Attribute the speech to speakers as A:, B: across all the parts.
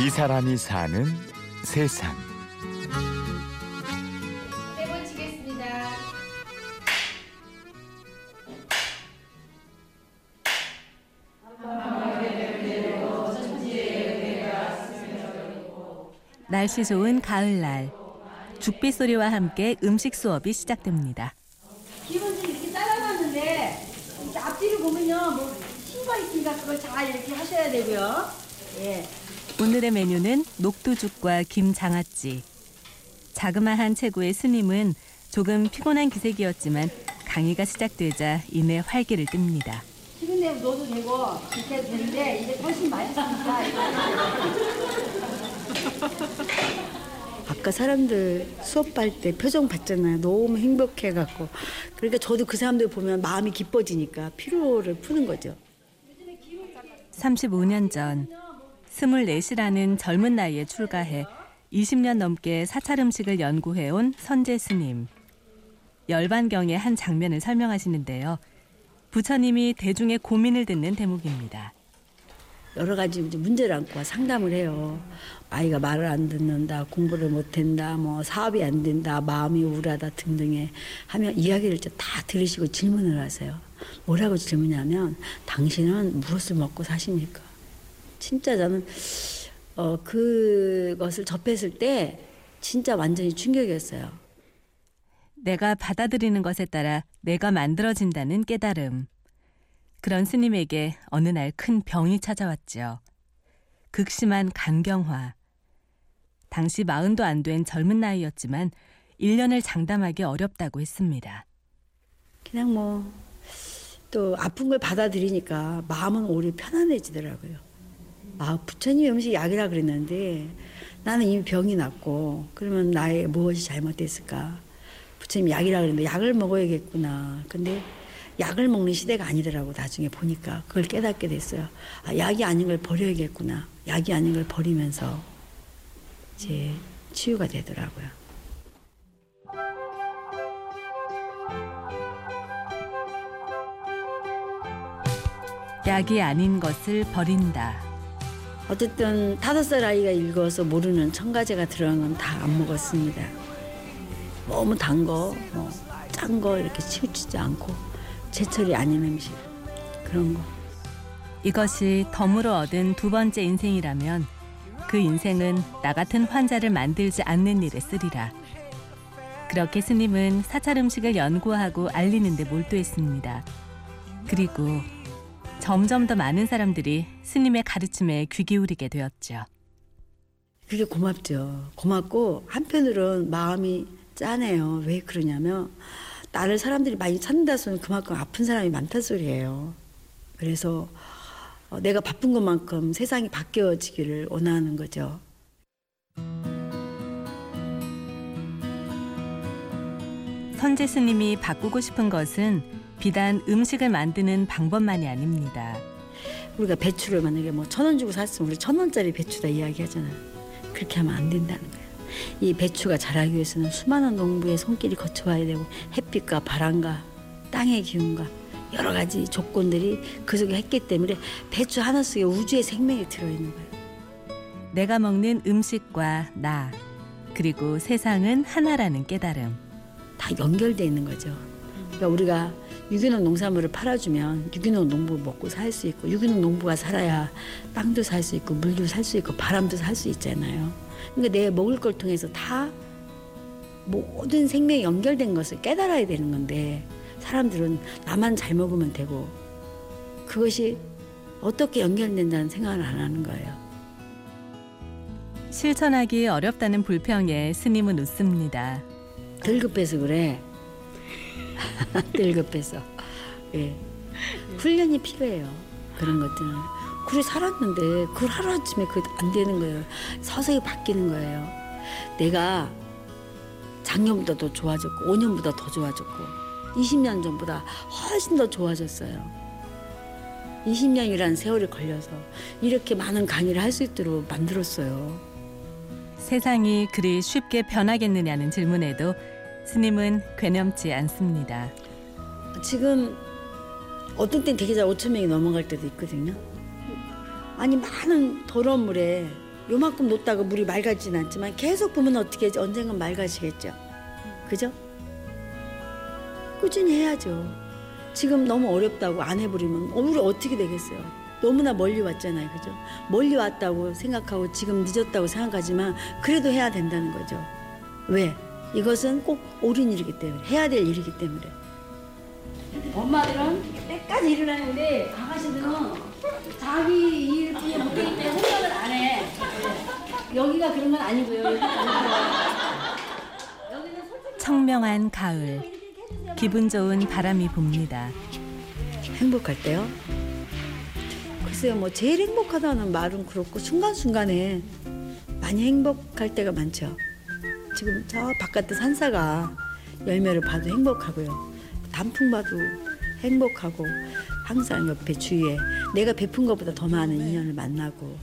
A: 이 사람이 사는 세상.
B: 세번 치겠습니다.
C: 날씨 좋은 가을날 죽비 소리와 함께 음식 수업이 시작됩니다.
D: 이렇게 따라놨는데 이렇게 앞뒤를 보면요 뭐 흰거 있으니까 그걸 잘 이렇게 하셔야 되고요. 예.
C: 오늘의 메뉴는 녹두죽과 김장아찌. 자그마한 체구의 스님은 조금 피곤한 기색이었지만 강의가 시작되자 이내 활기를 띱니다.
D: 식은 대로 넣어도 되고 이렇게 해도 되는데 이게 훨씬 맛있으니까 아까 사람들 수업할 때 표정 봤잖아요. 너무 행복해갖고. 그러니까 저도 그 사람들 보면 마음이 기뻐지니까 피로를 푸는 거죠.
C: 35년 전 24시라는 젊은 나이에 출가해 20년 넘게 사찰 음식을 연구해온 선제 스님. 열반경의 한 장면을 설명하시는데요. 부처님이 대중의 고민을 듣는 대목입니다.
D: 여러 가지 문제를 안고 상담을 해요. 아이가 말을 안 듣는다, 공부를 못한다, 뭐 사업이 안 된다, 마음이 우울하다 등등에 하면 이야기를 다 들으시고 질문을 하세요. 뭐라고 질문하면 당신은 무엇을 먹고 사십니까? 진짜 저는 어, 그것을 접했을 때 진짜 완전히 충격이었어요.
C: 내가 받아들이는 것에 따라 내가 만들어진다는 깨달음. 그런 스님에게 어느 날 큰 병이 찾아왔죠. 극심한 간경화. 당시 마흔도 안 된 젊은 나이였지만 1년을 장담하기 어렵다고 했습니다.
D: 그냥 뭐 또 아픈 걸 받아들이니까 마음은 오히려 편안해지더라고요. 아 부처님 음식 약이라 그랬는데 나는 이미 병이 났고 그러면 나의 무엇이 잘못됐을까? 부처님 약이라 그랬는데 약을 먹어야겠구나. 근데 약을 먹는 시대가 아니더라고 나중에 보니까 그걸 깨닫게 됐어요. 아, 약이 아닌 걸 버려야겠구나. 약이 아닌 걸 버리면서 이제 치유가 되더라고요.
C: 약이 아닌 것을 버린다.
D: 어쨌든 다섯 살 아이가 읽어서 모르는 첨가제가 들어간 건 다 안 먹었습니다. 너무 단 거, 뭐, 짠거 이렇게 치우치지 않고 제철이 아닌 음식 그런 거.
C: 이것이 덤으로 얻은 두 번째 인생이라면 그 인생은 나 같은 환자를 만들지 않는 일에 쓰리라. 그렇게 스님은 사찰 음식을 연구하고 알리는 데 몰두했습니다. 그리고 점점 더 많은 사람들이 스님의 가르침에 귀 기울이게 되었죠.
D: 그게 고맙죠. 고맙고 한편으론 마음이 짠해요. 왜 그러냐면 나를 사람들이 많이 찾는다 소는 그만큼 아픈 사람이 많다 소리예요. 그래서 어, 내가 바쁜 것만큼 세상이 바뀌어지기를 원하는 거죠.
C: 선제 스님이 바꾸고 싶은 것은 비단 음식을 만드는 방법만이 아닙니다.
D: 우리가 배추를 만약에 뭐 천 원 주고 샀으면 우리 천 원짜리 배추다 이야기하잖아요. 그렇게 하면 안 된다는 거예요. 이 배추가 자라기 위해서는 수많은 농부의 손길이 거쳐와야 되고 햇빛과 바람과 땅의 기운과 여러 가지 조건들이 그 속에 했기 때문에 배추 하나 속에 우주의 생명이 들어있는 거예요.
C: 내가 먹는 음식과 나 그리고 세상은 하나라는 깨달음.
D: 다 연결돼 있는 거죠. 그러니까 우리가 유기농 농산물을 팔아주면 유기농 농부 먹고 살 수 있고 유기농 농부가 살아야 땅도 살 수 있고 물도 살 수 있고 바람도 살 수 있잖아요. 그러니까 내 먹을 걸 통해서 다 모든 생명이 연결된 것을 깨달아야 되는 건데 사람들은 나만 잘 먹으면 되고 그것이 어떻게 연결된다는 생각을 안 하는 거예요.
C: 실천하기 어렵다는 불평에 스님은 웃습니다.
D: 덜 급해서 그래. 덜 급해서. 예. 훈련이 필요해요. 그런 것들은. 그래 살았는데 그걸 하루아침에 그 안 되는 거예요. 서서히 바뀌는 거예요. 내가 작년보다 더 좋아졌고 5년보다 더 좋아졌고 20년 전보다 훨씬 더 좋아졌어요. 20년이라는 세월이 걸려서 이렇게 많은 강의를 할 수 있도록 만들었어요.
C: 세상이 그리 쉽게 변하겠느냐는 질문에도 스님은 괴념지 않습니다.
D: 지금 어떤 땐잘 5천 명이 넘어갈 때도 있거든요. 아니 많은 더러운 물에 요만큼 놓다가 물이 맑아지진 않지만 계속 보면 어떻게 언젠간 맑아지겠죠. 그죠? 꾸준히 해야죠. 지금 너무 어렵다고 안 해버리면 어, 우리 어떻게 되겠어요? 너무나 멀리 왔잖아요. 그죠? 멀리 왔다고 생각하고 지금 늦었다고 생각하지만 그래도 해야 된다는 거죠. 왜? 이것은 꼭 옳은 일이기 때문에 해야 될 일이기 때문에. 엄마들은 때까지 일을 하는데 아가씨들은 자기 일뿐이 못하기 때문에 생각을 안 해. 여기가 그런 건 아니고요.
C: 청명한 가을. 기분 좋은 바람이 붑니다.
D: 행복할 때요? 글쎄요, 뭐 제일 행복하다는 말은 그렇고 순간순간에 많이 행복할 때가 많죠. 지금 저 바깥에 산사가 열매를 봐도 행복하고요. 단풍 봐도 행복하고 항상 옆에 주위에 내가 베푼 것보다 더 많은 인연을 만나고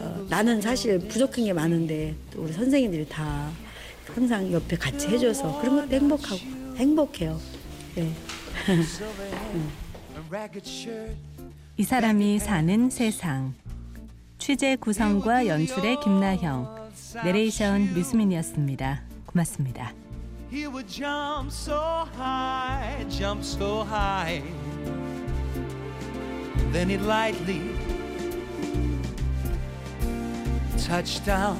D: 어, 나는 사실 부족한 게 많은데 또 우리 선생님들이 다 항상 옆에 같이 해줘서 그런 것도 행복하고 행복해요. 네.
C: 이 사람이 사는 세상. 취재 구성과 연출의 김나형, 내레이션 류수민이었습니다. 고맙습니다.
E: He would jump so high, jump so high. Then he'd lightly touch down